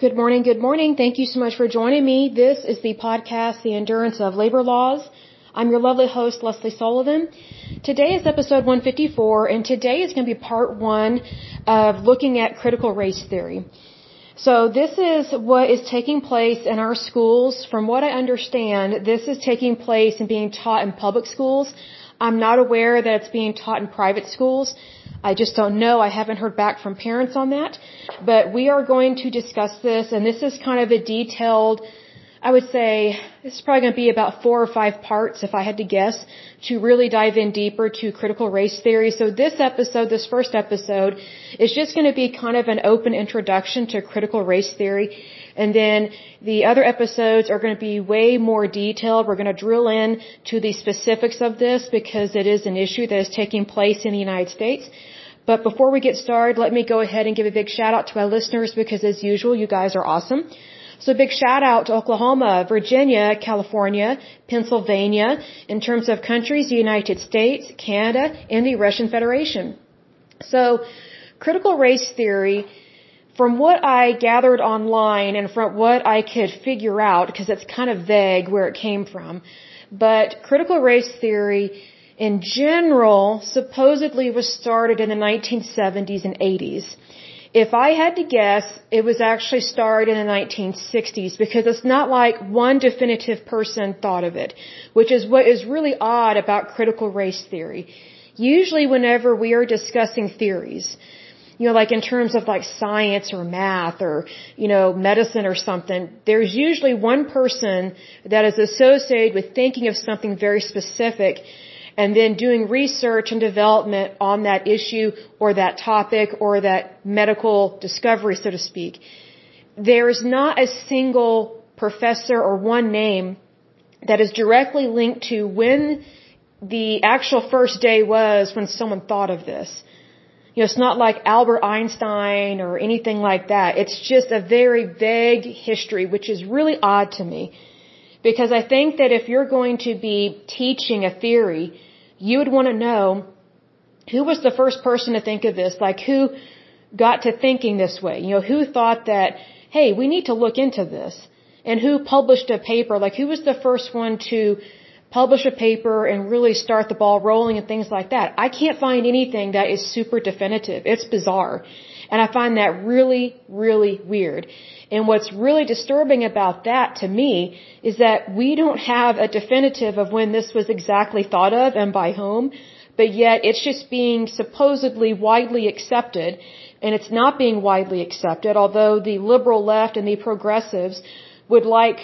Good morning, good morning. Thank you so much for joining me. This is the podcast, The Endurance of Labor Laws. I'm your lovely host, Lesley Sullivan. Today is episode 154, and today is going to be part one of looking at critical race theory. So this is what is taking place in our schools. From what I understand, this is taking place and being taught in public schools. I'm not aware that it's being taught in private schools. I just don't know. I haven't heard back from parents on that. But we are going to discuss this, and this is kind of a detailed I would say this is probably going to be about four or five parts, if I had to guess, to really dive in deeper to critical race theory. So this episode, this first episode, is just going to be kind of an open introduction to critical race theory. And then the other episodes are going to be way more detailed. We're going to drill in to the specifics of this because it is an issue that is taking place in the United States. But before we get started, let me go ahead and give a big shout out to my listeners because as usual, you guys are awesome. So a big shout out to Oklahoma, Virginia, California, Pennsylvania, in terms of countries, the United States, Canada, and the Russian Federation. So critical race theory, from what I gathered online and from what I could figure out, because it's kind of vague where it came from, but critical race theory in general supposedly was started in the 1970s and 80s. If I had to guess, it was actually started in the 1960s because it's not like one definitive person thought of it, which is what is really odd about critical race theory. Usually whenever we are discussing theories, you know, like in terms of like science or math or, you know, medicine or something, there's usually one person that is associated with thinking of something very specific and then doing research and development on that issue or that topic or that medical discovery, so to speak. There is not a single professor or one name that is directly linked to when the actual first day was when someone thought of this. You know, it's not like Albert Einstein or anything like that. It's just a very vague history, which is really odd to me. Because I think that if you're going to be teaching a theory, you would want to know who was the first person to think of this, like who got to thinking this way, you know, who thought that, hey, we need to look into this, and who published a paper, like who was the first one to publish a paper and really start the ball rolling and things like that. I can't find anything that is super definitive. It's bizarre. And I find that really, really weird. And what's really disturbing about that to me is that we don't have a definitive of when this was exactly thought of and by whom, but yet it's just being supposedly widely accepted and it's not being widely accepted, although the liberal left and the progressives would like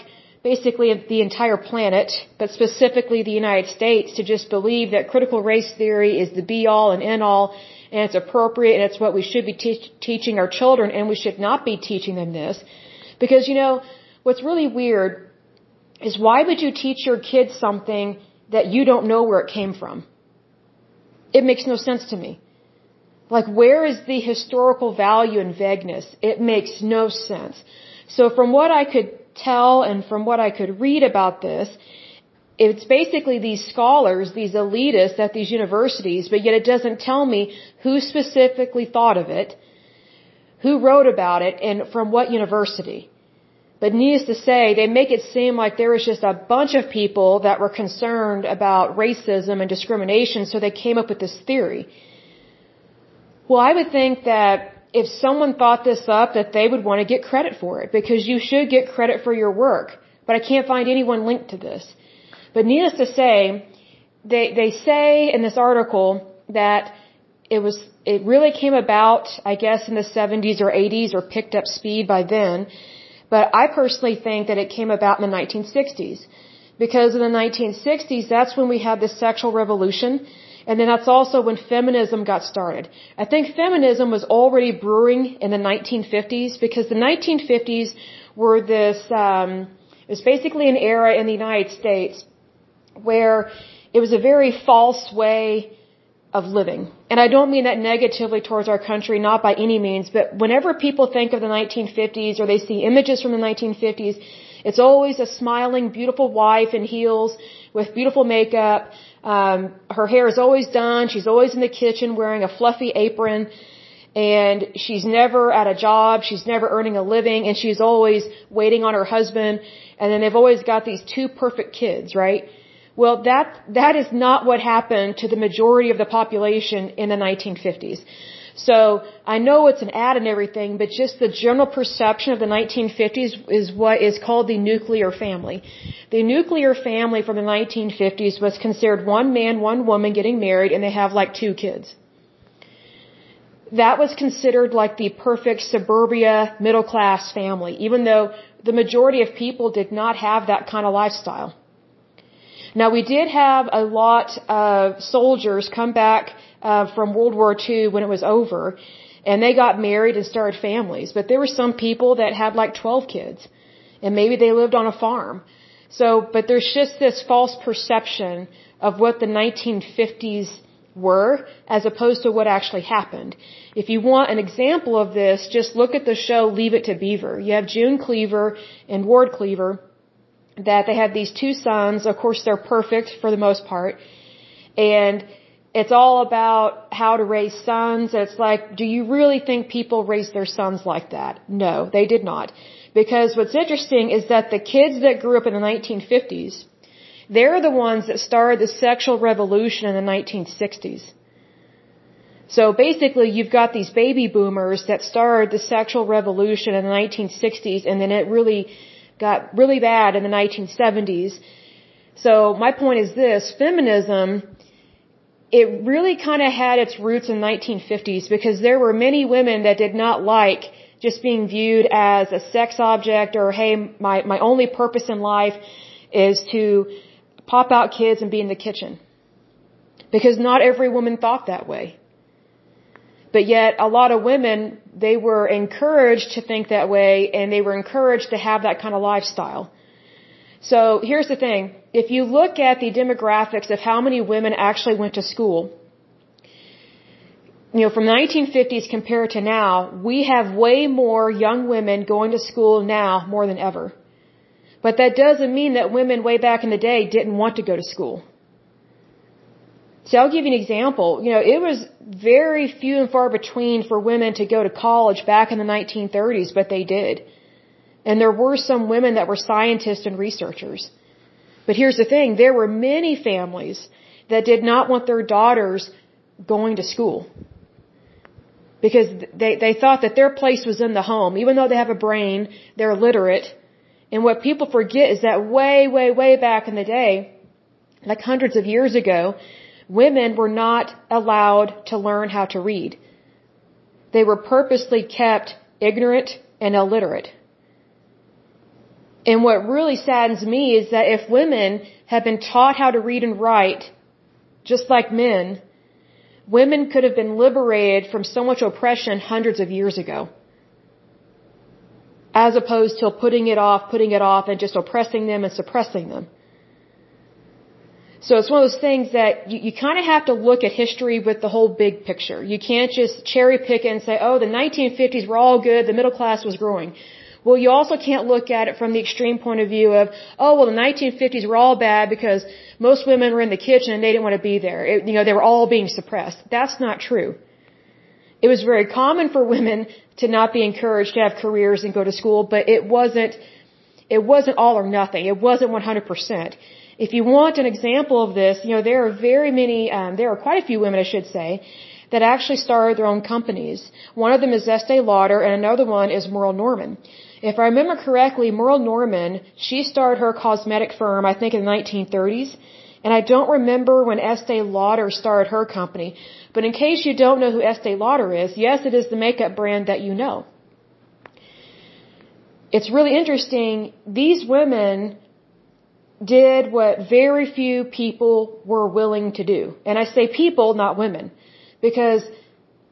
basically the entire planet, but specifically the United States, to just believe that critical race theory is the be all and end all and it's appropriate and it's what we should be te- teaching our children and we should not be teaching them this. Because you know, what's really weird is why would you teach your kids something that you don't know where it came from? It makes no sense to me. Like where is the historical value in vagueness? It makes no sense. So from what I could tell and from what I could read about this, it's basically these scholars, these elitists at these universities, but yet it doesn't tell me who specifically thought of it, who wrote about it, and from what university. But needless to say, they make it seem like there was just a bunch of people that were concerned about racism and discrimination, so they came up with this theory. Well, I would think that if someone thought this up, that they would want to get credit for it, because you should get credit for your work. But I can't find anyone linked to this. But needless to say, they, they say in this article that it was, it really came about, I guess, in the 70s or 80s or picked up speed by then. But I personally think that it came about in the 1960s. Because in the 1960s, that's when we had the sexual revolution. And then that's also when feminism got started. I think feminism was already brewing in the 1950s because the 1950s were this, um, it was basically an era in the United States where it was a very false way of living. And I don't mean that negatively towards our country, not by any means, but whenever people think of the 1950s or they see images from the 1950s, it's always a smiling, beautiful wife in heels with beautiful makeup. Um, her hair is always done. She's always in the kitchen wearing a fluffy apron. and she's never at a job, she's never earning a living, and she's always waiting on her husband, and then they've always got these two perfect kids, right? Well, that, that is not what happened to the majority of the population in the 1950s. So I know it's an ad and everything, but just the general perception of the 1950s is what is called the nuclear family. The nuclear family from the 1950s was considered one man, one woman getting married, and they have like two kids. That was considered like the perfect suburbia middle class family, even though the majority of people did not have that kind of lifestyle. Now we did have a lot of soldiers come back uh, from World War II when it was over, and they got married and started families. But there were some people that had like 12 kids, and maybe they lived on a farm. So, but there's just this false perception of what the 1950s were as opposed to what actually happened. If you want an example of this, just look at the show Leave It to Beaver. You have June Cleaver and Ward Cleaver that they have these two sons. Of course, they're perfect for the most part. And it's all about how to raise sons. It's like, do you really think people raise their sons like that? No, they did not. Because what's interesting is that the kids that grew up in the 1950s, they're the ones that started the sexual revolution in the 1960s. So basically, you've got these baby boomers that started the sexual revolution in the 1960s, and then it really got really bad in the 1970s. So my point is this, feminism it really kind of had its roots in the 1950s because there were many women that did not like just being viewed as a sex object or hey my my only purpose in life is to pop out kids and be in the kitchen. Because not every woman thought that way. But yet a lot of women they were encouraged to think that way and they were encouraged to have that kind of lifestyle so here's the thing. If you look at the demographics of how many women actually went to school, you know, from the 1950s compared to now, we have way more young women going to school now more than ever. But that doesn't mean that women way back in the day didn't want to go to school. So I'll give you an example. You know, it was very few and far between for women to go to college back in the 1930s, but they did. And there were some women that were scientists and researchers. But here's the thing, there were many families that did not want their daughters going to school. Because they, they thought that their place was in the home. Even though they have a brain, they're literate. And what people forget is that way, way, way back in the day, like hundreds of years ago, women were not allowed to learn how to read. They were purposely kept ignorant and illiterate. And what really saddens me is that if women had been taught how to read and write, just like men, women could have been liberated from so much oppression hundreds of years ago. As opposed to putting it off, putting it off, and just oppressing them and suppressing them. So it's one of those things that you, you kind of have to look at history with the whole big picture. You can't just cherry pick and say, oh, the 1950s were all good, the middle class was growing. Well, you also can't look at it from the extreme point of view of, oh, well, the 1950s were all bad because most women were in the kitchen and they didn't want to be there. It, you know, they were all being suppressed. That's not true. It was very common for women to not be encouraged to have careers and go to school, but it wasn't, it wasn't all or nothing. It wasn't 100%. If you want an example of this, you know, there are very many, um, there are quite a few women, I should say, that actually started their own companies. One of them is Estee Lauder and another one is Merle Norman. If I remember correctly, Merle Norman, she started her cosmetic firm, I think in the 1930s. And I don't remember when Estee Lauder started her company. But in case you don't know who Estee Lauder is, yes, it is the makeup brand that you know. It's really interesting. These women did what very few people were willing to do. And I say people, not women. Because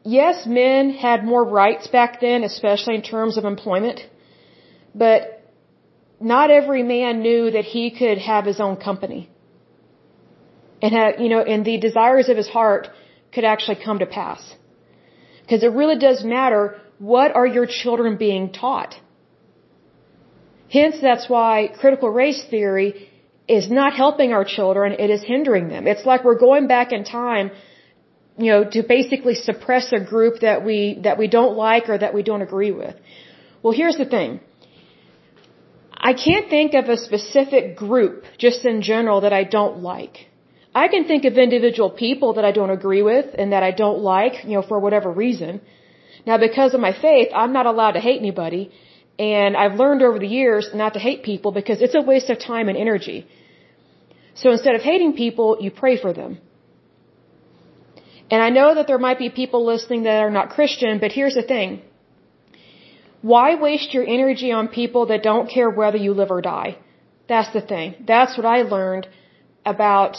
yes, men had more rights back then, especially in terms of employment. But not every man knew that he could have his own company. And have, you know, and the desires of his heart could actually come to pass. Because it really does matter what are your children being taught. Hence, that's why critical race theory is not helping our children, it is hindering them. It's like we're going back in time you know, to basically suppress a group that we, that we don't like or that we don't agree with. Well, here's the thing. I can't think of a specific group, just in general, that I don't like. I can think of individual people that I don't agree with and that I don't like, you know, for whatever reason. Now, because of my faith, I'm not allowed to hate anybody, and I've learned over the years not to hate people because it's a waste of time and energy. So instead of hating people, you pray for them. And I know that there might be people listening that are not Christian, but here's the thing. Why waste your energy on people that don't care whether you live or die? That's the thing. That's what I learned about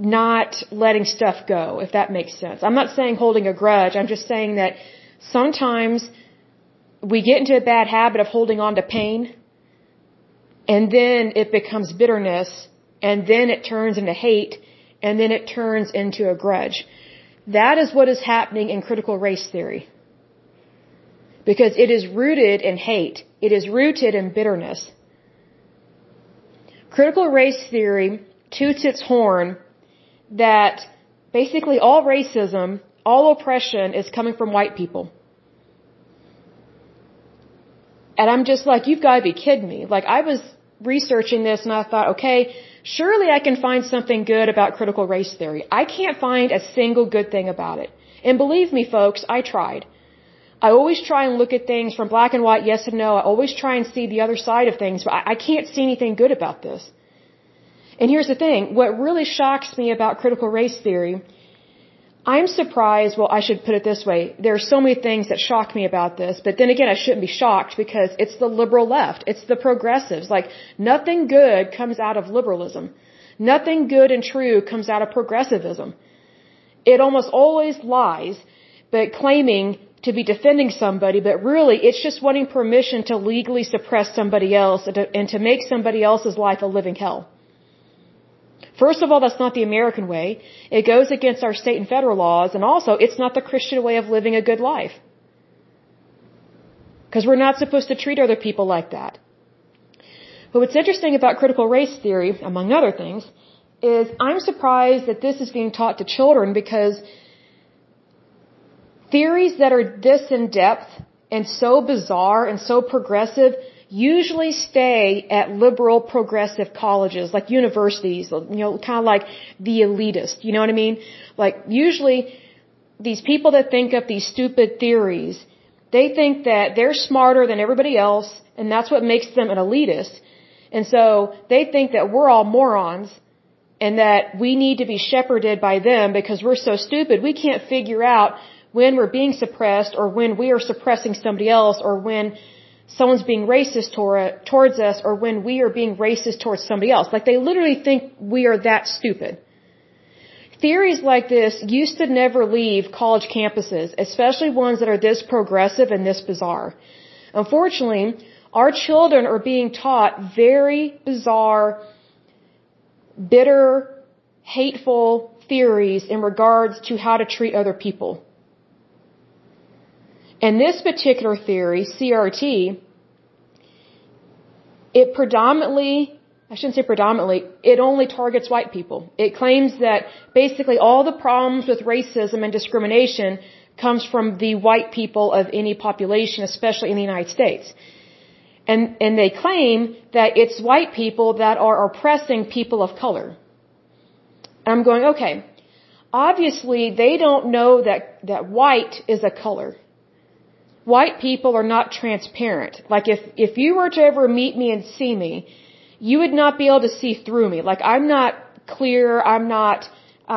not letting stuff go, if that makes sense. I'm not saying holding a grudge. I'm just saying that sometimes we get into a bad habit of holding on to pain and then it becomes bitterness and then it turns into hate and then it turns into a grudge. That is what is happening in critical race theory. Because it is rooted in hate. It is rooted in bitterness. Critical race theory toots its horn that basically all racism, all oppression is coming from white people. And I'm just like, you've got to be kidding me. Like I was researching this and I thought, okay, surely I can find something good about critical race theory. I can't find a single good thing about it. And believe me, folks, I tried. I always try and look at things from black and white, yes and no. I always try and see the other side of things, but I, I can't see anything good about this. And here's the thing, what really shocks me about critical race theory I'm surprised, well, I should put it this way. There are so many things that shock me about this, but then again, I shouldn't be shocked because it's the liberal left. It's the progressives. Like, nothing good comes out of liberalism. Nothing good and true comes out of progressivism. It almost always lies, but claiming to be defending somebody, but really it's just wanting permission to legally suppress somebody else and to, and to make somebody else's life a living hell. First of all, that's not the American way. It goes against our state and federal laws, and also it's not the Christian way of living a good life. Because we're not supposed to treat other people like that. But what's interesting about critical race theory, among other things, is I'm surprised that this is being taught to children because theories that are this in depth and so bizarre and so progressive usually stay at liberal progressive colleges, like universities, you know, kind of like the elitist, you know what I mean? Like usually these people that think up these stupid theories, they think that they're smarter than everybody else and that's what makes them an elitist. And so they think that we're all morons and that we need to be shepherded by them because we're so stupid we can't figure out when we're being suppressed or when we are suppressing somebody else or when someone's being racist towards us or when we are being racist towards somebody else. Like they literally think we are that stupid. Theories like this used to never leave college campuses, especially ones that are this progressive and this bizarre. Unfortunately, our children are being taught very bizarre, bitter, hateful theories in regards to how to treat other people. And this particular theory, CRT, it predominantly, I shouldn't say predominantly, it only targets white people. It claims that basically all the problems with racism and discrimination comes from the white people of any population, especially in the United States. And, and they claim that it's white people that are oppressing people of color. And I'm going, okay, obviously they don't know that, that white is a color white people are not transparent. Like if, if you were to ever meet me and see me, you would not be able to see through me. Like I'm not clear, I'm not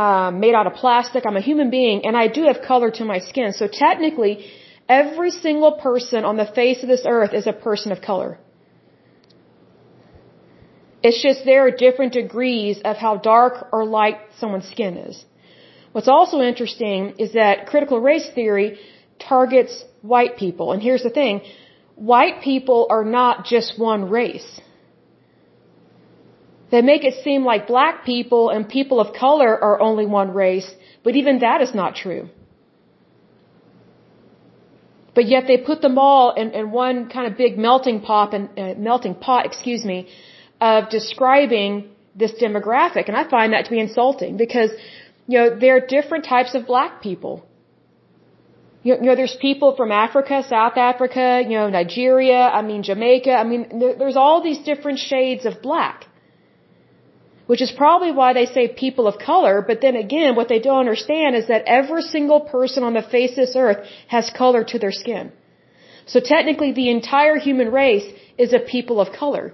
um, made out of plastic, I'm a human being, and I do have color to my skin. So technically, every single person on the face of this earth is a person of color. It's just there are different degrees of how dark or light someone's skin is. What's also interesting is that critical race theory targets white people. And here's the thing white people are not just one race. They make it seem like black people and people of color are only one race, but even that is not true. But yet they put them all in, in one kind of big melting pot and uh, melting pot, excuse me, of describing this demographic, and I find that to be insulting because You know, there are different types of black people. You know, there's people from Africa, South Africa, you know, Nigeria, I mean, Jamaica. I mean, there's all these different shades of black. Which is probably why they say people of color, but then again, what they don't understand is that every single person on the face of this earth has color to their skin. So technically, the entire human race is a people of color.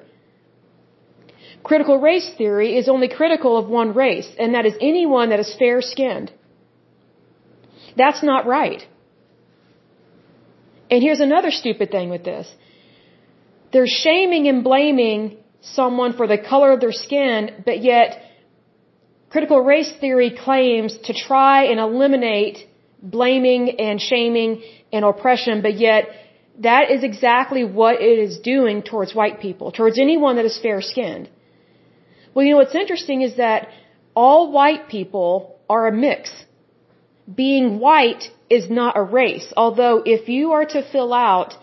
Critical race theory is only critical of one race, and that is anyone that is fair skinned. That's not right. And here's another stupid thing with this. They're shaming and blaming someone for the color of their skin, but yet critical race theory claims to try and eliminate blaming and shaming and oppression, but yet that is exactly what it is doing towards white people, towards anyone that is fair skinned. Well, you know what's interesting is that all white people are a mix. Being white is not a race. Although if you are to fill out,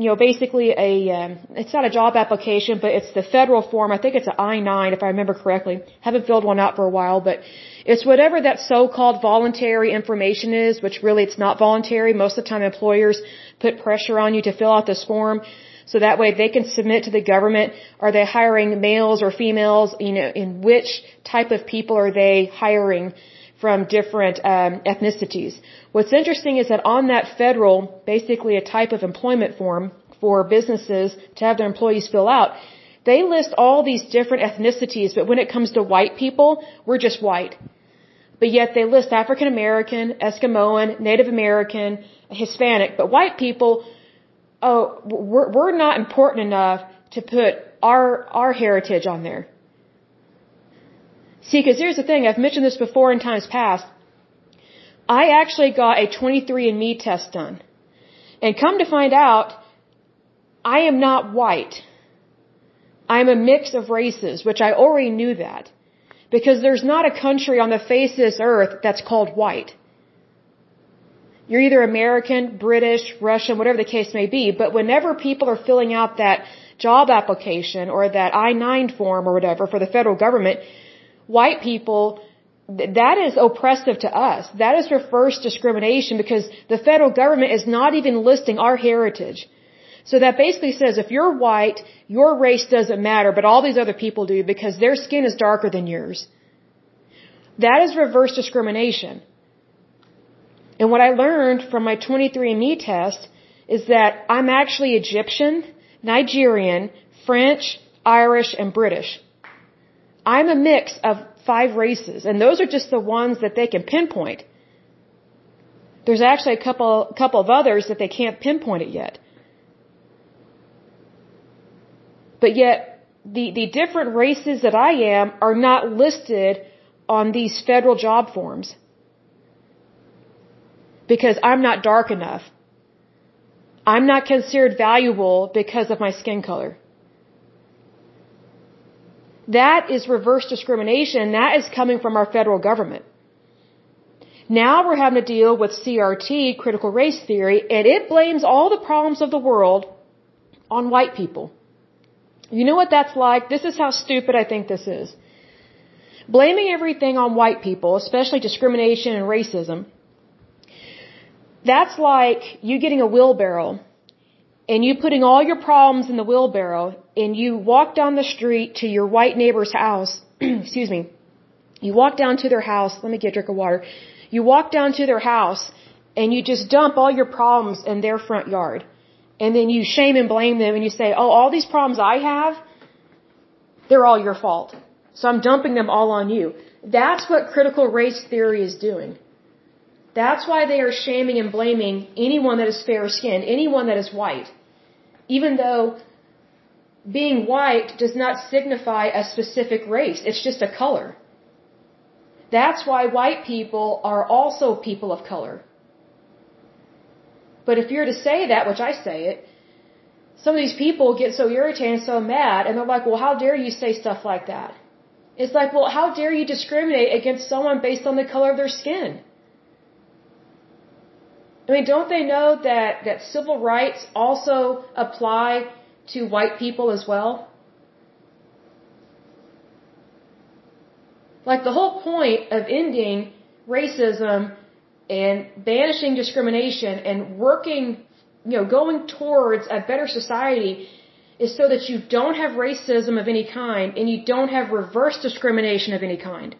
you know, basically a, um, it's not a job application, but it's the federal form. I think it's an I-9 if I remember correctly. Haven't filled one out for a while, but it's whatever that so-called voluntary information is, which really it's not voluntary. Most of the time employers put pressure on you to fill out this form. So that way they can submit to the government, are they hiring males or females, you know, in which type of people are they hiring from different um, ethnicities. What's interesting is that on that federal, basically a type of employment form for businesses to have their employees fill out, they list all these different ethnicities, but when it comes to white people, we're just white. But yet they list African American, Eskimoan, Native American, Hispanic, but white people, oh, we're, we're not important enough to put our, our heritage on there. See, because here's the thing, I've mentioned this before in times past. I actually got a 23andMe test done. And come to find out, I am not white. I'm a mix of races, which I already knew that. Because there's not a country on the face of this earth that's called white. You're either American, British, Russian, whatever the case may be, but whenever people are filling out that job application or that I-9 form or whatever for the federal government, white people, that is oppressive to us. That is reverse discrimination because the federal government is not even listing our heritage. So that basically says if you're white, your race doesn't matter, but all these other people do because their skin is darker than yours. That is reverse discrimination. And what I learned from my 23andMe test is that I'm actually Egyptian, Nigerian, French, Irish, and British. I'm a mix of five races, and those are just the ones that they can pinpoint. There's actually a couple, couple of others that they can't pinpoint it yet. But yet, the, the different races that I am are not listed on these federal job forms. Because I'm not dark enough. I'm not considered valuable because of my skin color. That is reverse discrimination. That is coming from our federal government. Now we're having to deal with CRT, critical race theory, and it blames all the problems of the world on white people. You know what that's like? This is how stupid I think this is. Blaming everything on white people, especially discrimination and racism, that's like you getting a wheelbarrow and you putting all your problems in the wheelbarrow and you walk down the street to your white neighbor's house, excuse me, you walk down to their house, let me get a drink of water. You walk down to their house and you just dump all your problems in their front yard. And then you shame and blame them and you say, oh, all these problems I have, they're all your fault. So I'm dumping them all on you. That's what critical race theory is doing. That's why they are shaming and blaming anyone that is fair skinned, anyone that is white even though being white does not signify a specific race. It's just a color. That's why white people are also people of color. But if you're to say that, which I say it, some of these people get so irritated and so mad, and they're like, well, how dare you say stuff like that? It's like, well, how dare you discriminate against someone based on the color of their skin? I mean, don't they know that, that civil rights also apply to white people as well? Like the whole point of ending racism and banishing discrimination and working, you know, going towards a better society is so that you don't have racism of any kind and you don't have reverse discrimination of any kind.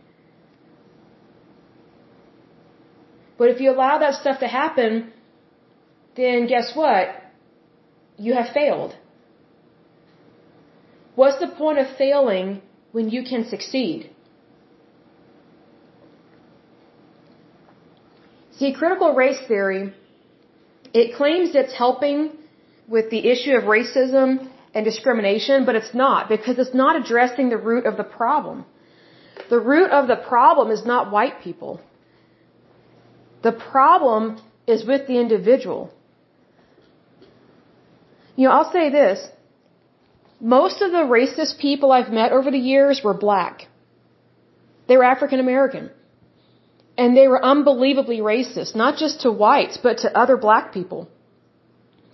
But if you allow that stuff to happen, then guess what? You have failed. What's the point of failing when you can succeed? See, critical race theory, it claims it's helping with the issue of racism and discrimination, but it's not because it's not addressing the root of the problem. The root of the problem is not white people. The problem is with the individual. You know, I'll say this. Most of the racist people I've met over the years were black. They were African American. And they were unbelievably racist, not just to whites, but to other black people.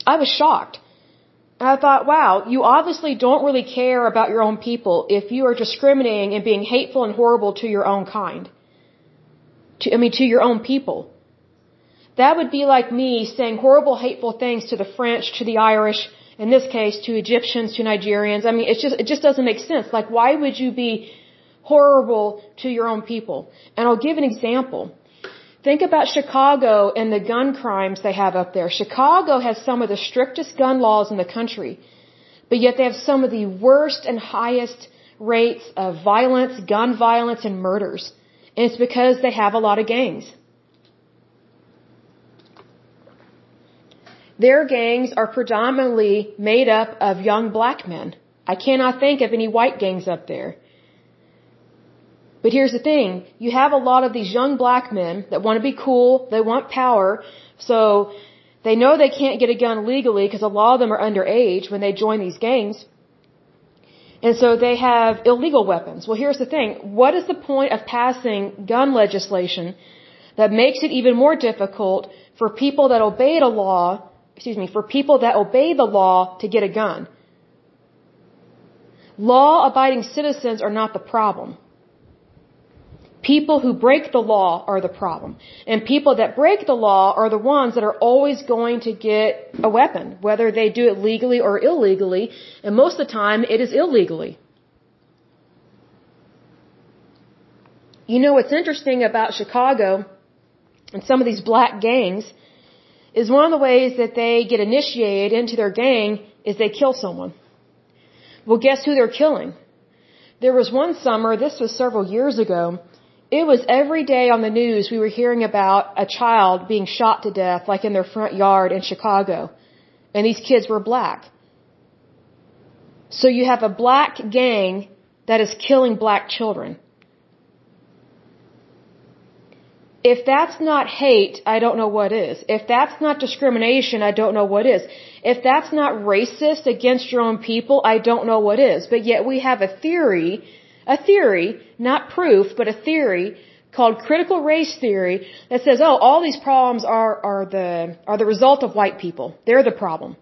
I was shocked. And I thought, wow, you obviously don't really care about your own people if you are discriminating and being hateful and horrible to your own kind. To, I mean, to your own people. That would be like me saying horrible, hateful things to the French, to the Irish, in this case, to Egyptians, to Nigerians. I mean, it's just, it just doesn't make sense. Like, why would you be horrible to your own people? And I'll give an example. Think about Chicago and the gun crimes they have up there. Chicago has some of the strictest gun laws in the country, but yet they have some of the worst and highest rates of violence, gun violence, and murders. And it's because they have a lot of gangs. Their gangs are predominantly made up of young black men. I cannot think of any white gangs up there. But here's the thing. You have a lot of these young black men that want to be cool. They want power. So they know they can't get a gun legally because a lot of them are underage when they join these gangs. And so they have illegal weapons. Well, here's the thing. What is the point of passing gun legislation that makes it even more difficult for people that obey the law, excuse me, for people that obey the law to get a gun? Law abiding citizens are not the problem. People who break the law are the problem. And people that break the law are the ones that are always going to get a weapon, whether they do it legally or illegally. And most of the time, it is illegally. You know what's interesting about Chicago and some of these black gangs is one of the ways that they get initiated into their gang is they kill someone. Well, guess who they're killing? There was one summer, this was several years ago, it was every day on the news we were hearing about a child being shot to death, like in their front yard in Chicago. And these kids were black. So you have a black gang that is killing black children. If that's not hate, I don't know what is. If that's not discrimination, I don't know what is. If that's not racist against your own people, I don't know what is. But yet we have a theory a theory, not proof, but a theory called critical race theory that says, oh, all these problems are, are the, are the result of white people. They're the problem.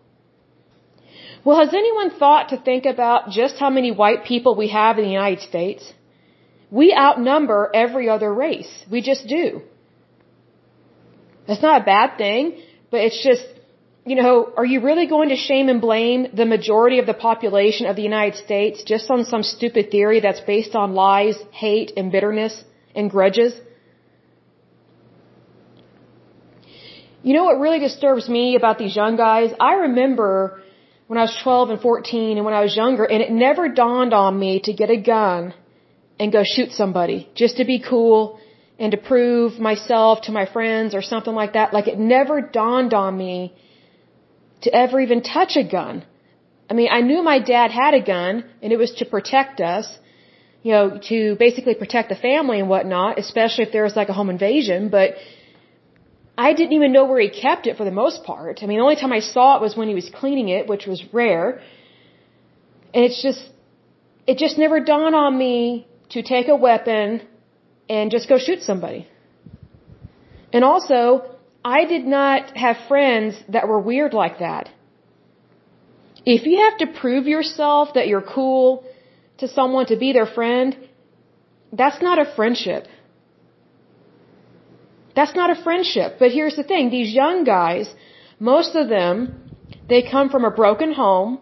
Well, has anyone thought to think about just how many white people we have in the United States? We outnumber every other race. We just do. That's not a bad thing, but it's just you know, are you really going to shame and blame the majority of the population of the United States just on some stupid theory that's based on lies, hate, and bitterness and grudges? You know what really disturbs me about these young guys? I remember when I was 12 and 14 and when I was younger, and it never dawned on me to get a gun and go shoot somebody just to be cool and to prove myself to my friends or something like that. Like it never dawned on me to ever even touch a gun. I mean, I knew my dad had a gun and it was to protect us, you know, to basically protect the family and whatnot, especially if there was like a home invasion, but I didn't even know where he kept it for the most part. I mean, the only time I saw it was when he was cleaning it, which was rare. And it's just, it just never dawned on me to take a weapon and just go shoot somebody. And also, I did not have friends that were weird like that. If you have to prove yourself that you're cool to someone to be their friend, that's not a friendship. That's not a friendship. But here's the thing these young guys, most of them, they come from a broken home.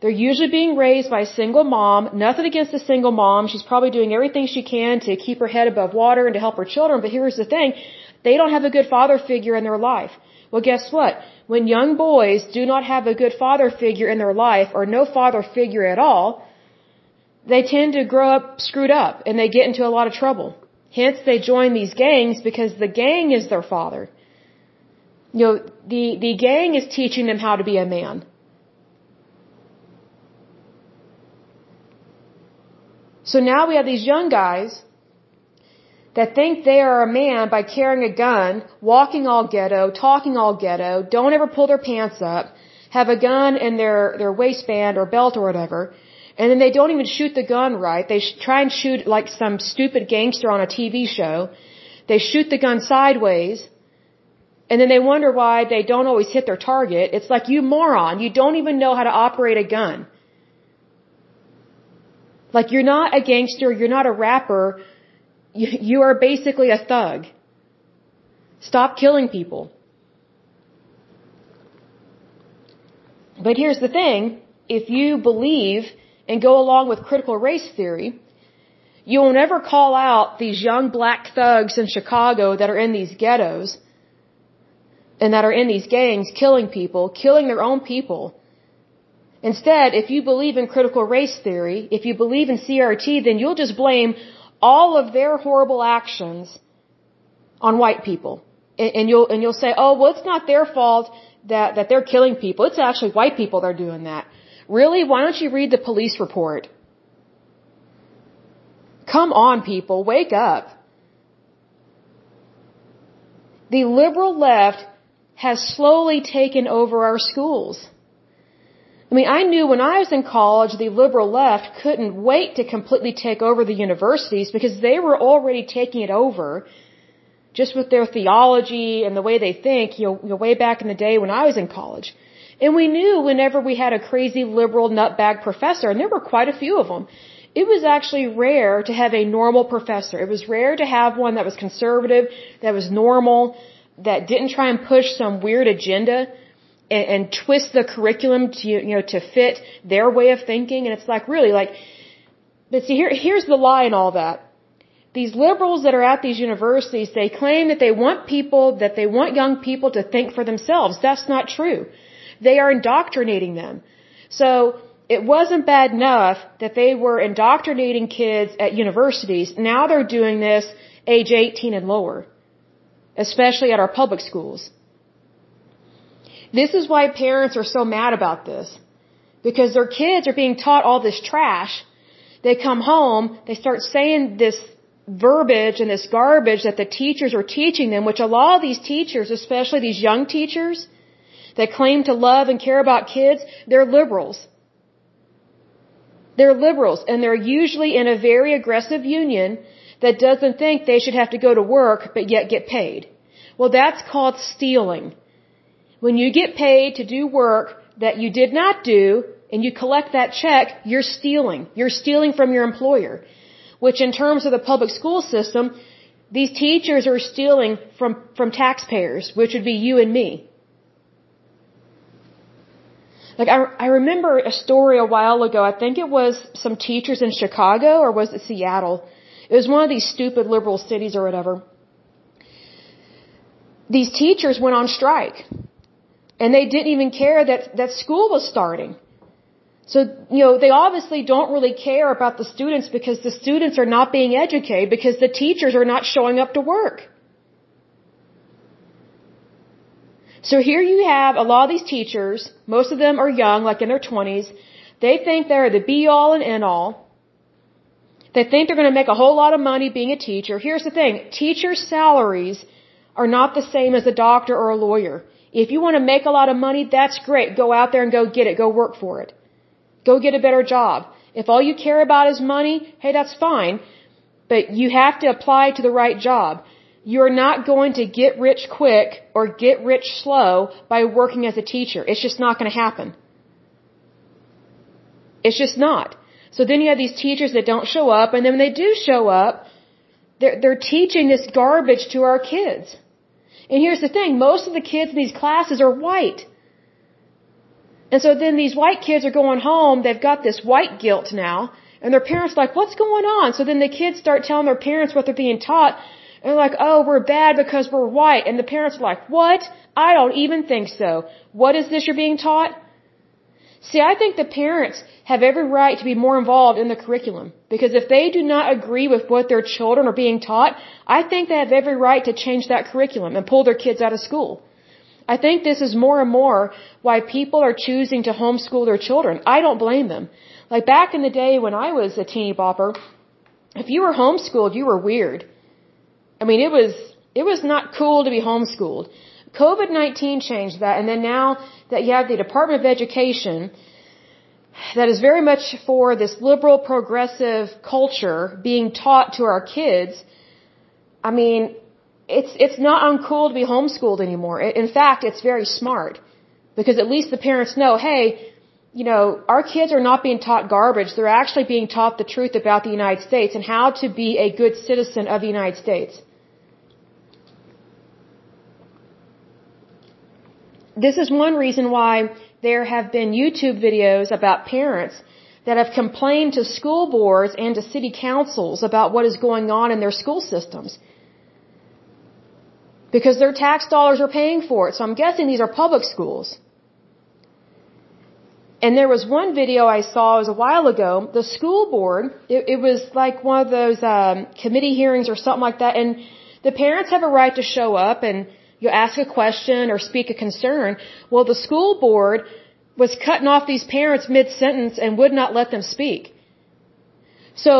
They're usually being raised by a single mom. Nothing against the single mom. She's probably doing everything she can to keep her head above water and to help her children. But here's the thing they don't have a good father figure in their life. Well, guess what? When young boys do not have a good father figure in their life or no father figure at all, they tend to grow up screwed up and they get into a lot of trouble. Hence, they join these gangs because the gang is their father. You know, the, the gang is teaching them how to be a man. So now we have these young guys that think they are a man by carrying a gun, walking all ghetto, talking all ghetto, don't ever pull their pants up, have a gun in their, their waistband or belt or whatever, and then they don't even shoot the gun right. They try and shoot like some stupid gangster on a TV show. They shoot the gun sideways. And then they wonder why they don't always hit their target. It's like, you moron, you don't even know how to operate a gun. Like, you're not a gangster, you're not a rapper, you, are basically a thug. Stop killing people. But here's the thing if you believe and go along with critical race theory, you will never call out these young black thugs in Chicago that are in these ghettos and that are in these gangs killing people, killing their own people. Instead, if you believe in critical race theory, if you believe in CRT, then you'll just blame all of their horrible actions on white people. And, you'll, and you'll say, oh, well, it's not their fault that, that they're killing people. It's actually white people that are doing that. Really? Why don't you read the police report? Come on, people, wake up. The liberal left has slowly taken over our schools. I mean, I knew when I was in college, the liberal left couldn't wait to completely take over the universities because they were already taking it over just with their theology and the way they think, you know, you know way back in the day when I was in college. And we knew whenever we had a crazy liberal nutbag professor, and there were quite a few of them, it was actually rare to have a normal professor. It was rare to have one that was conservative, that was normal, that didn't try and push some weird agenda and, and twist the curriculum to, you know, to fit their way of thinking. And it's like, really, like, but see, here, here's the lie in all that. These liberals that are at these universities, they claim that they want people, that they want young people to think for themselves. That's not true. They are indoctrinating them. So it wasn't bad enough that they were indoctrinating kids at universities. Now they're doing this age 18 and lower, especially at our public schools. This is why parents are so mad about this. Because their kids are being taught all this trash. They come home, they start saying this verbiage and this garbage that the teachers are teaching them, which a lot of these teachers, especially these young teachers, that claim to love and care about kids, they're liberals. They're liberals, and they're usually in a very aggressive union that doesn't think they should have to go to work but yet get paid. Well, that's called stealing. When you get paid to do work that you did not do and you collect that check, you're stealing. You're stealing from your employer. Which in terms of the public school system, these teachers are stealing from, from taxpayers, which would be you and me. Like I, I remember a story a while ago. I think it was some teachers in Chicago or was it Seattle? It was one of these stupid liberal cities or whatever. These teachers went on strike. And they didn't even care that, that school was starting. So, you know, they obviously don't really care about the students because the students are not being educated because the teachers are not showing up to work. So here you have a lot of these teachers, most of them are young, like in their 20s. They think they're the be all and end all. They think they're going to make a whole lot of money being a teacher. Here's the thing. Teachers' salaries are not the same as a doctor or a lawyer. If you want to make a lot of money, that's great. Go out there and go get it. Go work for it. Go get a better job. If all you care about is money, hey, that's fine. But you have to apply to the right job. You're not going to get rich quick or get rich slow by working as a teacher. It's just not going to happen. It's just not. So then you have these teachers that don't show up, and then when they do show up, they're, they're teaching this garbage to our kids. And here's the thing, most of the kids in these classes are white. And so then these white kids are going home, they've got this white guilt now, and their parents are like, what's going on? So then the kids start telling their parents what they're being taught, and they're like, oh, we're bad because we're white. And the parents are like, what? I don't even think so. What is this you're being taught? See, I think the parents have every right to be more involved in the curriculum. Because if they do not agree with what their children are being taught, I think they have every right to change that curriculum and pull their kids out of school. I think this is more and more why people are choosing to homeschool their children. I don't blame them. Like back in the day when I was a teeny bopper, if you were homeschooled, you were weird. I mean, it was, it was not cool to be homeschooled. COVID-19 changed that, and then now that you have the Department of Education that is very much for this liberal progressive culture being taught to our kids, I mean, it's, it's not uncool to be homeschooled anymore. In fact, it's very smart. Because at least the parents know, hey, you know, our kids are not being taught garbage. They're actually being taught the truth about the United States and how to be a good citizen of the United States. This is one reason why there have been YouTube videos about parents that have complained to school boards and to city councils about what is going on in their school systems. Because their tax dollars are paying for it. So I'm guessing these are public schools. And there was one video I saw, it was a while ago, the school board, it, it was like one of those um, committee hearings or something like that, and the parents have a right to show up and you ask a question or speak a concern. Well, the school board was cutting off these parents mid-sentence and would not let them speak. So,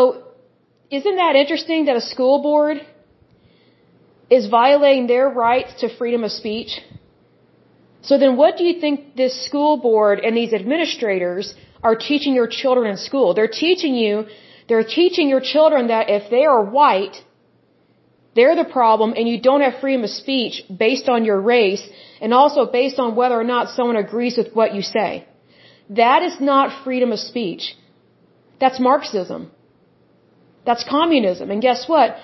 isn't that interesting that a school board is violating their rights to freedom of speech? So then what do you think this school board and these administrators are teaching your children in school? They're teaching you, they're teaching your children that if they are white, they're the problem and you don't have freedom of speech based on your race and also based on whether or not someone agrees with what you say. That is not freedom of speech. That's Marxism. That's communism. And guess what?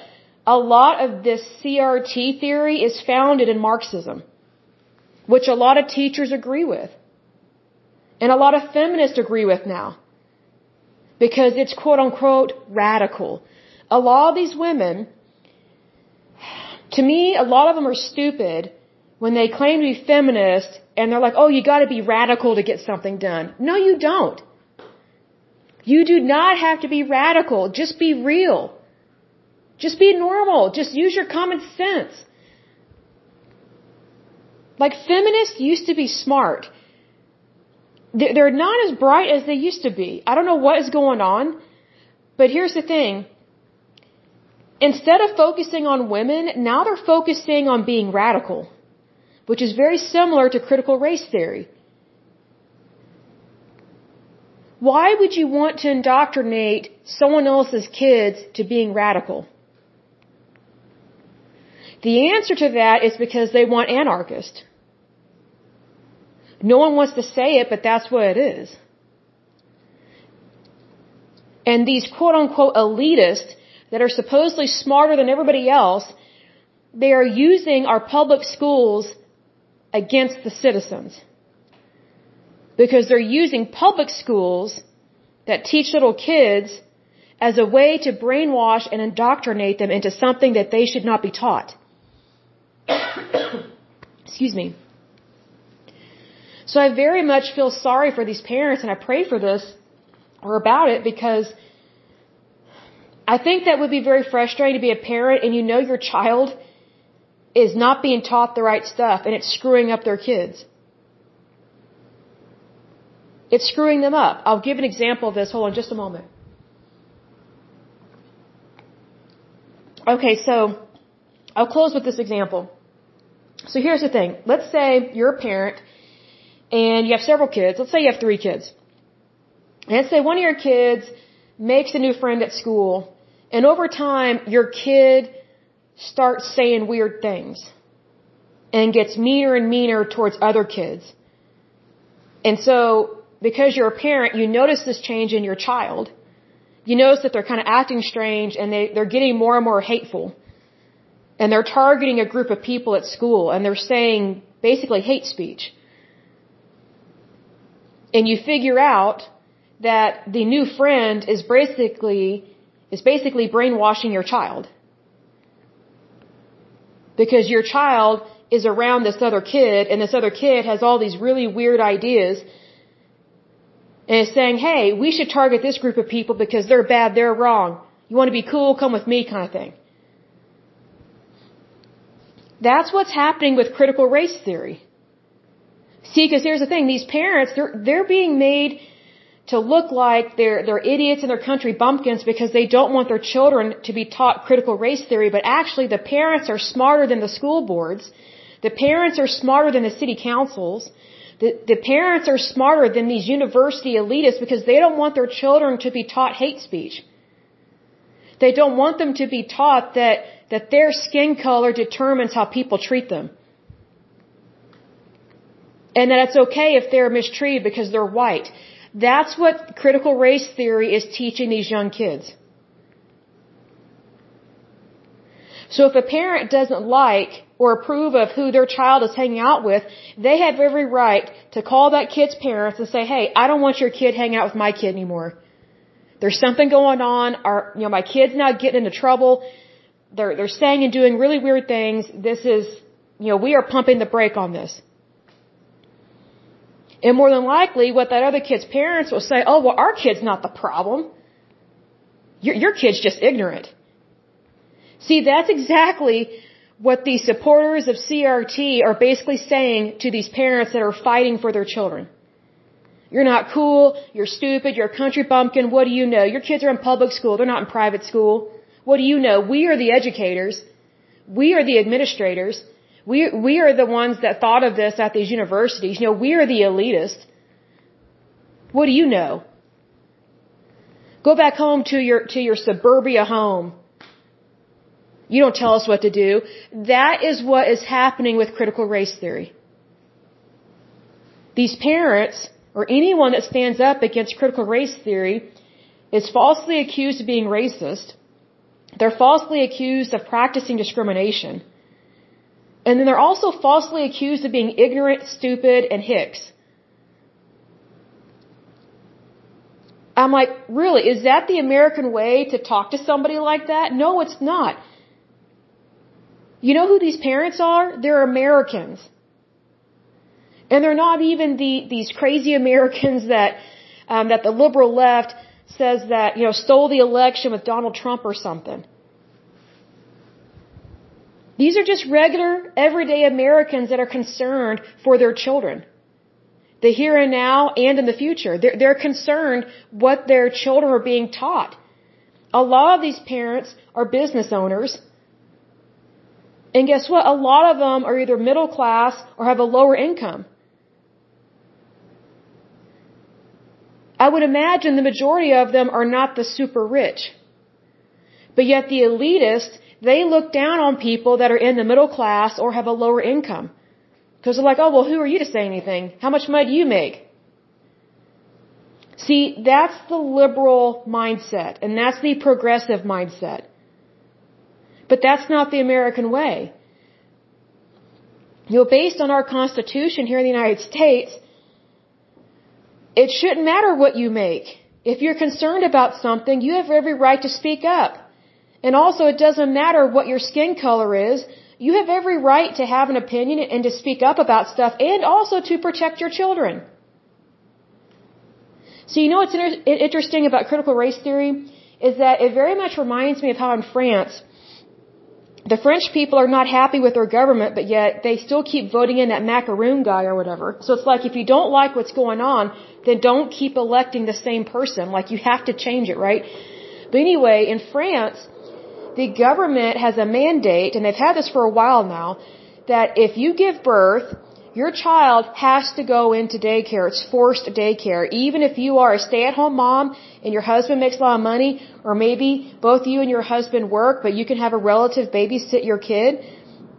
A lot of this CRT theory is founded in Marxism, which a lot of teachers agree with. And a lot of feminists agree with now. Because it's quote unquote radical. A lot of these women to me, a lot of them are stupid when they claim to be feminist and they're like, oh, you gotta be radical to get something done. No, you don't. You do not have to be radical. Just be real. Just be normal. Just use your common sense. Like feminists used to be smart. They're not as bright as they used to be. I don't know what is going on, but here's the thing instead of focusing on women, now they're focusing on being radical, which is very similar to critical race theory. Why would you want to indoctrinate someone else's kids to being radical? The answer to that is because they want anarchists. No one wants to say it, but that's what it is. And these quote unquote elitists that are supposedly smarter than everybody else, they are using our public schools against the citizens. Because they're using public schools that teach little kids as a way to brainwash and indoctrinate them into something that they should not be taught. Excuse me. So I very much feel sorry for these parents and I pray for this or about it because I think that would be very frustrating to be a parent and you know your child is not being taught the right stuff and it's screwing up their kids. It's screwing them up. I'll give an example of this. Hold on just a moment. Okay, so I'll close with this example. So here's the thing. Let's say you're a parent and you have several kids. Let's say you have three kids. And let's say one of your kids makes a new friend at school and over time, your kid starts saying weird things and gets meaner and meaner towards other kids. And so, because you're a parent, you notice this change in your child you notice that they're kind of acting strange and they, they're getting more and more hateful. And they're targeting a group of people at school and they're saying basically hate speech. And you figure out that the new friend is basically, is basically brainwashing your child. Because your child is around this other kid and this other kid has all these really weird ideas and is saying, hey, we should target this group of people because they're bad, they're wrong. You want to be cool, come with me kind of thing. That's what's happening with critical race theory. See, because here's the thing, these parents, they're, they're being made to look like they're, they're idiots and they're country bumpkins because they don't want their children to be taught critical race theory, but actually the parents are smarter than the school boards. The parents are smarter than the city councils. The, the parents are smarter than these university elitists because they don't want their children to be taught hate speech. They don't want them to be taught that, that their skin color determines how people treat them. And that it's okay if they're mistreated because they're white. That's what critical race theory is teaching these young kids. So if a parent doesn't like or approve of who their child is hanging out with, they have every right to call that kid's parents and say, "Hey, I don't want your kid hanging out with my kid anymore. There's something going on. Our, you know, my kid's now getting into trouble. They're they're saying and doing really weird things. This is, you know, we are pumping the brake on this." And more than likely, what that other kid's parents will say, "Oh, well, our kid's not the problem. Your your kid's just ignorant." See, that's exactly what the supporters of CRT are basically saying to these parents that are fighting for their children. You're not cool, you're stupid, you're a country bumpkin, what do you know? Your kids are in public school, they're not in private school. What do you know? We are the educators. We are the administrators. We, we are the ones that thought of this at these universities. You know, we are the elitists. What do you know? Go back home to your, to your suburbia home you don't tell us what to do. That is what is happening with critical race theory. These parents, or anyone that stands up against critical race theory, is falsely accused of being racist. They're falsely accused of practicing discrimination. And then they're also falsely accused of being ignorant, stupid, and hicks. I'm like, really, is that the American way to talk to somebody like that? No, it's not. You know who these parents are? They're Americans. And they're not even the, these crazy Americans that, um, that the liberal left says that, you know, stole the election with Donald Trump or something. These are just regular, everyday Americans that are concerned for their children. The here and now and in the future. They're, they're concerned what their children are being taught. A lot of these parents are business owners and guess what? A lot of them are either middle class or have a lower income. I would imagine the majority of them are not the super rich. But yet the elitists, they look down on people that are in the middle class or have a lower income. Because they're like, oh, well, who are you to say anything? How much money do you make? See, that's the liberal mindset, and that's the progressive mindset. But that's not the American way. You know, based on our Constitution here in the United States, it shouldn't matter what you make. If you're concerned about something, you have every right to speak up. And also, it doesn't matter what your skin color is. You have every right to have an opinion and to speak up about stuff and also to protect your children. So you know what's interesting about critical race theory? Is that it very much reminds me of how in France, the French people are not happy with their government, but yet they still keep voting in that macaroon guy or whatever. So it's like if you don't like what's going on, then don't keep electing the same person. Like you have to change it, right? But anyway, in France, the government has a mandate, and they've had this for a while now, that if you give birth, your child has to go into daycare. It's forced daycare. Even if you are a stay-at-home mom and your husband makes a lot of money, or maybe both you and your husband work, but you can have a relative babysit your kid.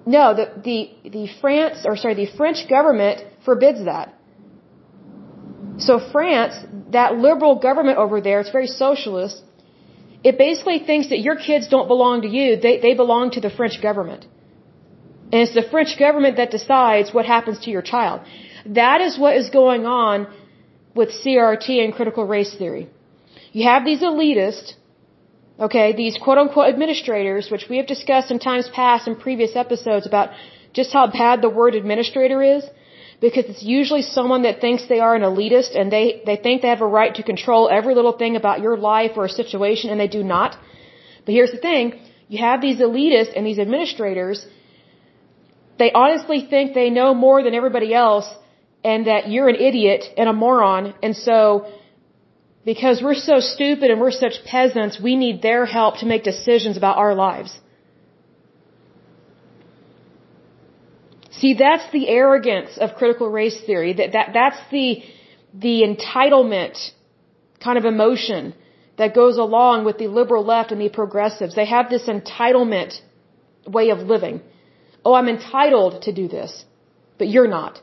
No, the, the, the France, or sorry, the French government forbids that. So France, that liberal government over there, it's very socialist, It basically thinks that your kids don't belong to you, they, they belong to the French government. And it's the French government that decides what happens to your child. That is what is going on with CRT and critical race theory. You have these elitists, okay, these quote unquote administrators, which we have discussed in times past in previous episodes about just how bad the word administrator is because it's usually someone that thinks they are an elitist and they, they think they have a right to control every little thing about your life or a situation and they do not. But here's the thing, you have these elitists and these administrators, they honestly think they know more than everybody else and that you're an idiot and a moron and so because we're so stupid and we're such peasants, we need their help to make decisions about our lives. See, that's the arrogance of critical race theory. That, that, that's the, the entitlement kind of emotion that goes along with the liberal left and the progressives. They have this entitlement way of living. Oh, I'm entitled to do this, but you're not.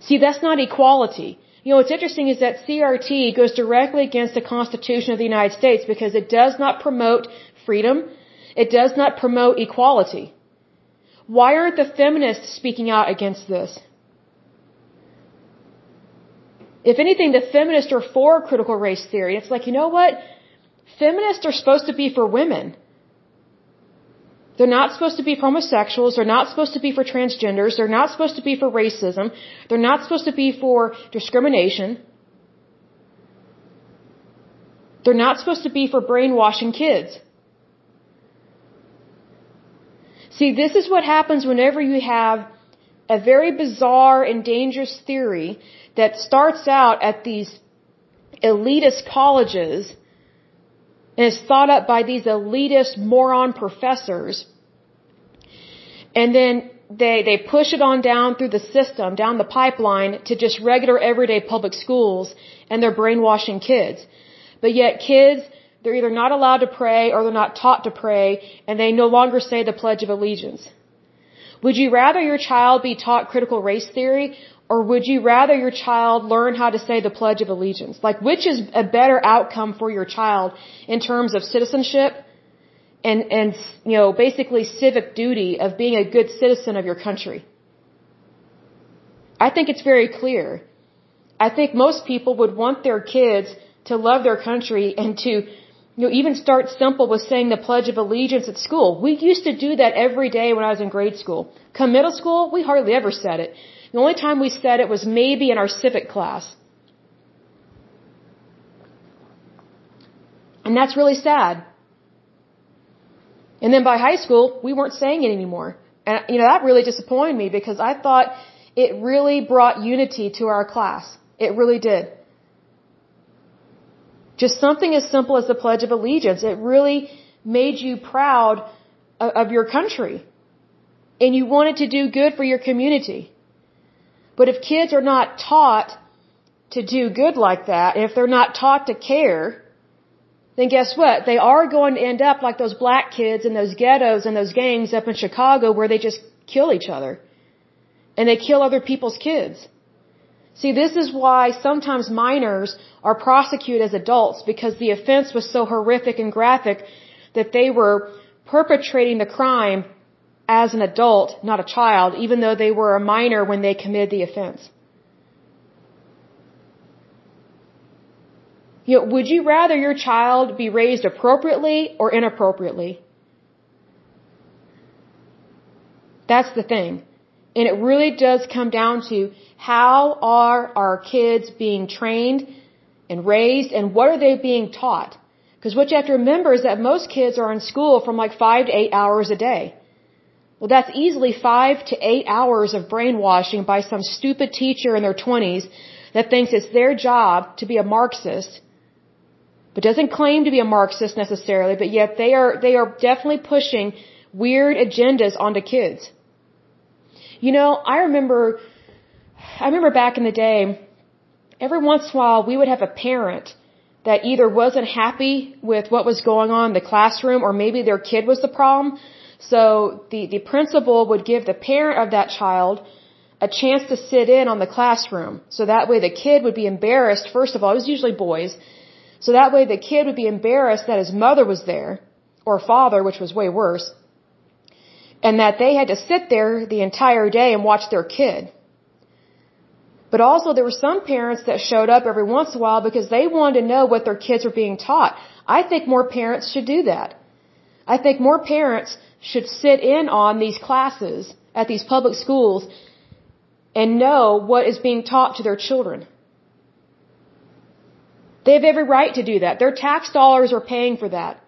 See, that's not equality. You know, what's interesting is that CRT goes directly against the Constitution of the United States because it does not promote freedom. It does not promote equality. Why aren't the feminists speaking out against this? If anything, the feminists are for critical race theory. It's like, you know what? Feminists are supposed to be for women. They're not supposed to be for homosexuals. They're not supposed to be for transgenders. They're not supposed to be for racism. They're not supposed to be for discrimination. They're not supposed to be for brainwashing kids. See, this is what happens whenever you have a very bizarre and dangerous theory that starts out at these elitist colleges and is thought up by these elitist moron professors. And then they, they push it on down through the system, down the pipeline to just regular everyday public schools and they're brainwashing kids. But yet kids they're either not allowed to pray or they're not taught to pray and they no longer say the Pledge of Allegiance. Would you rather your child be taught critical race theory or would you rather your child learn how to say the Pledge of Allegiance? Like which is a better outcome for your child in terms of citizenship and, and, you know, basically civic duty of being a good citizen of your country? I think it's very clear. I think most people would want their kids to love their country and to you know, even start simple with saying the Pledge of Allegiance at school. We used to do that every day when I was in grade school. Come middle school, we hardly ever said it. The only time we said it was maybe in our civic class. And that's really sad. And then by high school, we weren't saying it anymore. And, you know, that really disappointed me because I thought it really brought unity to our class. It really did. Just something as simple as the Pledge of Allegiance. It really made you proud of your country. And you wanted to do good for your community. But if kids are not taught to do good like that, if they're not taught to care, then guess what? They are going to end up like those black kids in those ghettos and those gangs up in Chicago where they just kill each other. And they kill other people's kids. See, this is why sometimes minors are prosecuted as adults because the offense was so horrific and graphic that they were perpetrating the crime as an adult, not a child, even though they were a minor when they committed the offense. You know, would you rather your child be raised appropriately or inappropriately? That's the thing. And it really does come down to how are our kids being trained and raised and what are they being taught? Because what you have to remember is that most kids are in school from like five to eight hours a day. Well, that's easily five to eight hours of brainwashing by some stupid teacher in their twenties that thinks it's their job to be a Marxist, but doesn't claim to be a Marxist necessarily, but yet they are, they are definitely pushing weird agendas onto kids. You know, I remember, I remember back in the day, every once in a while we would have a parent that either wasn't happy with what was going on in the classroom or maybe their kid was the problem. So the, the principal would give the parent of that child a chance to sit in on the classroom. So that way the kid would be embarrassed. First of all, it was usually boys. So that way the kid would be embarrassed that his mother was there, or father, which was way worse, and that they had to sit there the entire day and watch their kid. But also there were some parents that showed up every once in a while because they wanted to know what their kids were being taught. I think more parents should do that. I think more parents should sit in on these classes at these public schools and know what is being taught to their children. They have every right to do that. Their tax dollars are paying for that.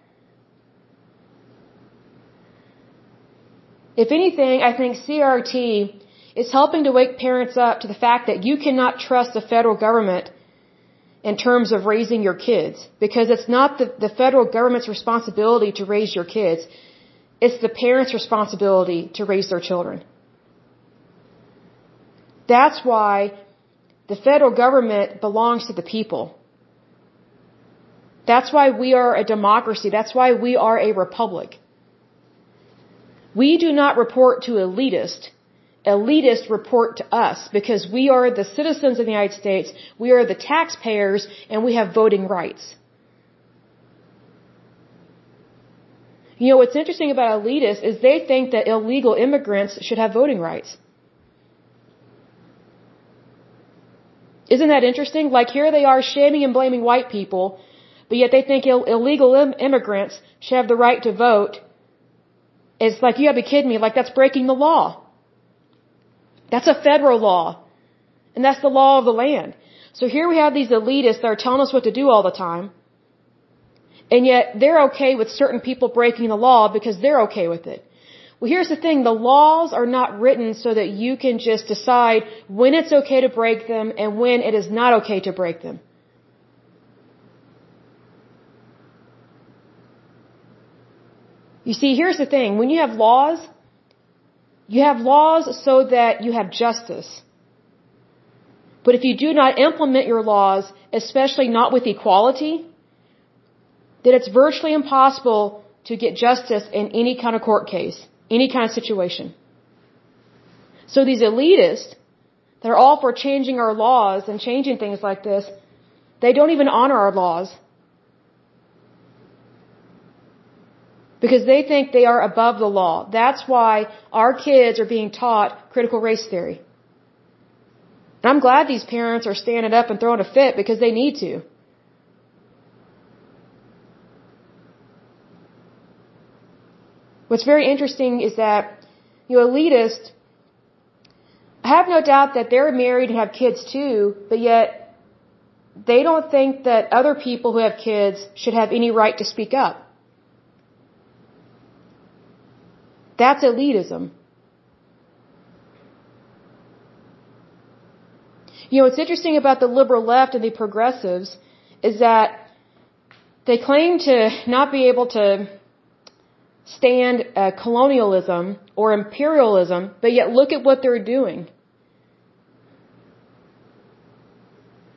If anything, I think CRT is helping to wake parents up to the fact that you cannot trust the federal government in terms of raising your kids because it's not the, the federal government's responsibility to raise your kids. It's the parents' responsibility to raise their children. That's why the federal government belongs to the people. That's why we are a democracy. That's why we are a republic. We do not report to elitists. Elitists report to us because we are the citizens of the United States, we are the taxpayers, and we have voting rights. You know, what's interesting about elitists is they think that illegal immigrants should have voting rights. Isn't that interesting? Like here they are shaming and blaming white people, but yet they think Ill- illegal Im- immigrants should have the right to vote. It's like, you to be kidding me, like that's breaking the law. That's a federal law. And that's the law of the land. So here we have these elitists that are telling us what to do all the time. And yet they're okay with certain people breaking the law because they're okay with it. Well, here's the thing. The laws are not written so that you can just decide when it's okay to break them and when it is not okay to break them. You see, here's the thing. When you have laws, you have laws so that you have justice. But if you do not implement your laws, especially not with equality, then it's virtually impossible to get justice in any kind of court case any kind of situation. So these elitists that are all for changing our laws and changing things like this, they don't even honor our laws. Because they think they are above the law. That's why our kids are being taught critical race theory. And I'm glad these parents are standing up and throwing a fit because they need to. What's very interesting is that, you know, elitists, I have no doubt that they're married and have kids too, but yet they don't think that other people who have kids should have any right to speak up. That's elitism. You know, what's interesting about the liberal left and the progressives is that they claim to not be able to stand uh, colonialism or imperialism, but yet look at what they're doing.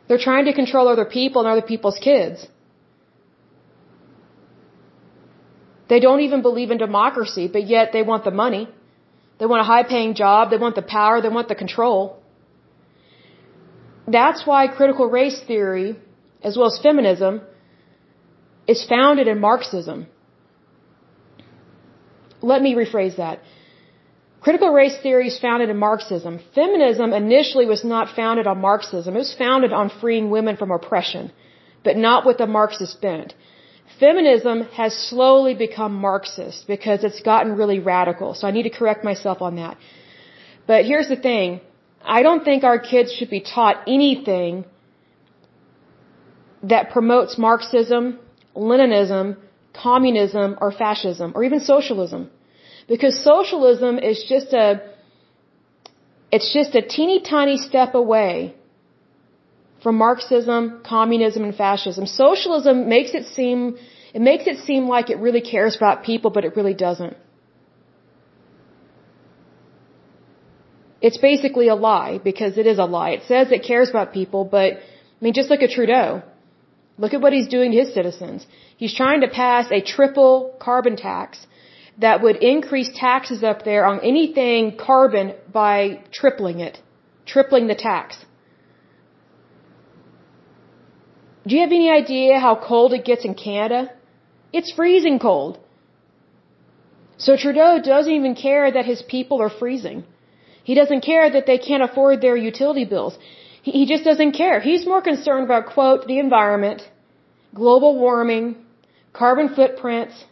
They're trying to control other people and other people's kids. They don't even believe in democracy, but yet they want the money. They want a high paying job. They want the power. They want the control. That's why critical race theory, as well as feminism, is founded in Marxism. Let me rephrase that. Critical race theory is founded in Marxism. Feminism initially was not founded on Marxism. It was founded on freeing women from oppression, but not with a Marxist bent. Feminism has slowly become Marxist because it's gotten really radical. So I need to correct myself on that. But here's the thing. I don't think our kids should be taught anything that promotes Marxism, Leninism, communism or fascism or even socialism. Because socialism is just a, it's just a teeny tiny step away from Marxism, communism, and fascism. Socialism makes it seem, it makes it seem like it really cares about people, but it really doesn't. It's basically a lie because it is a lie. It says it cares about people, but I mean, just look at Trudeau. Look at what he's doing to his citizens. He's trying to pass a triple carbon tax that would increase taxes up there on anything carbon by tripling it, tripling the tax. Do you have any idea how cold it gets in Canada? It's freezing cold. So Trudeau doesn't even care that his people are freezing. He doesn't care that they can't afford their utility bills. He, just doesn't care. He's more concerned about, quote, the environment, global warming, carbon footprints,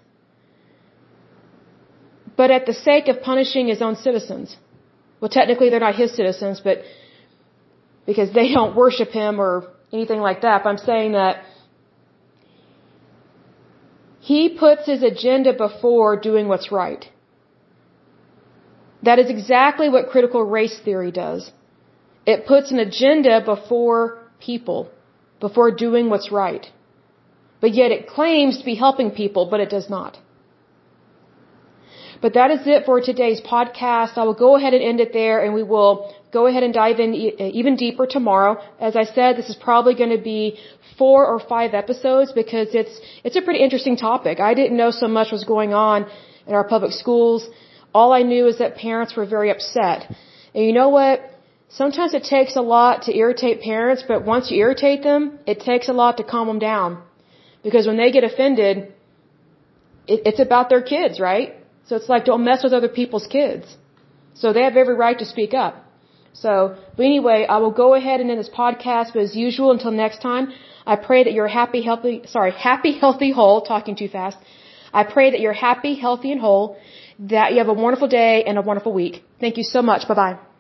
but at the sake of punishing his own citizens. Well, technically they're not his citizens, but because they don't worship him or anything like that. But I'm saying that he puts his agenda before doing what's right. That is exactly what critical race theory does. It puts an agenda before people, before doing what's right. But yet it claims to be helping people, but it does not. But that is it for today's podcast. I will go ahead and end it there and we will go ahead and dive in uh, even deeper tomorrow. As I said, this is probably going to be four or five episodes because it's, it's a pretty interesting topic. I didn't know so much was going on in our public schools. All I knew is that parents were very upset. And you know what? Sometimes it takes a lot to irritate parents, but once you irritate them, it takes a lot to calm them down. Because when they get offended, it, it's about their kids, right? So it's like, don't mess with other people's kids. So they have every right to speak up. So, but anyway, I will go ahead and end this podcast, but as usual, until next time, I pray that you're happy, healthy, sorry, happy, healthy, whole, talking too fast. I pray that you're happy, healthy, and whole, that you have a wonderful day and a wonderful week. Thank you so much. Bye bye.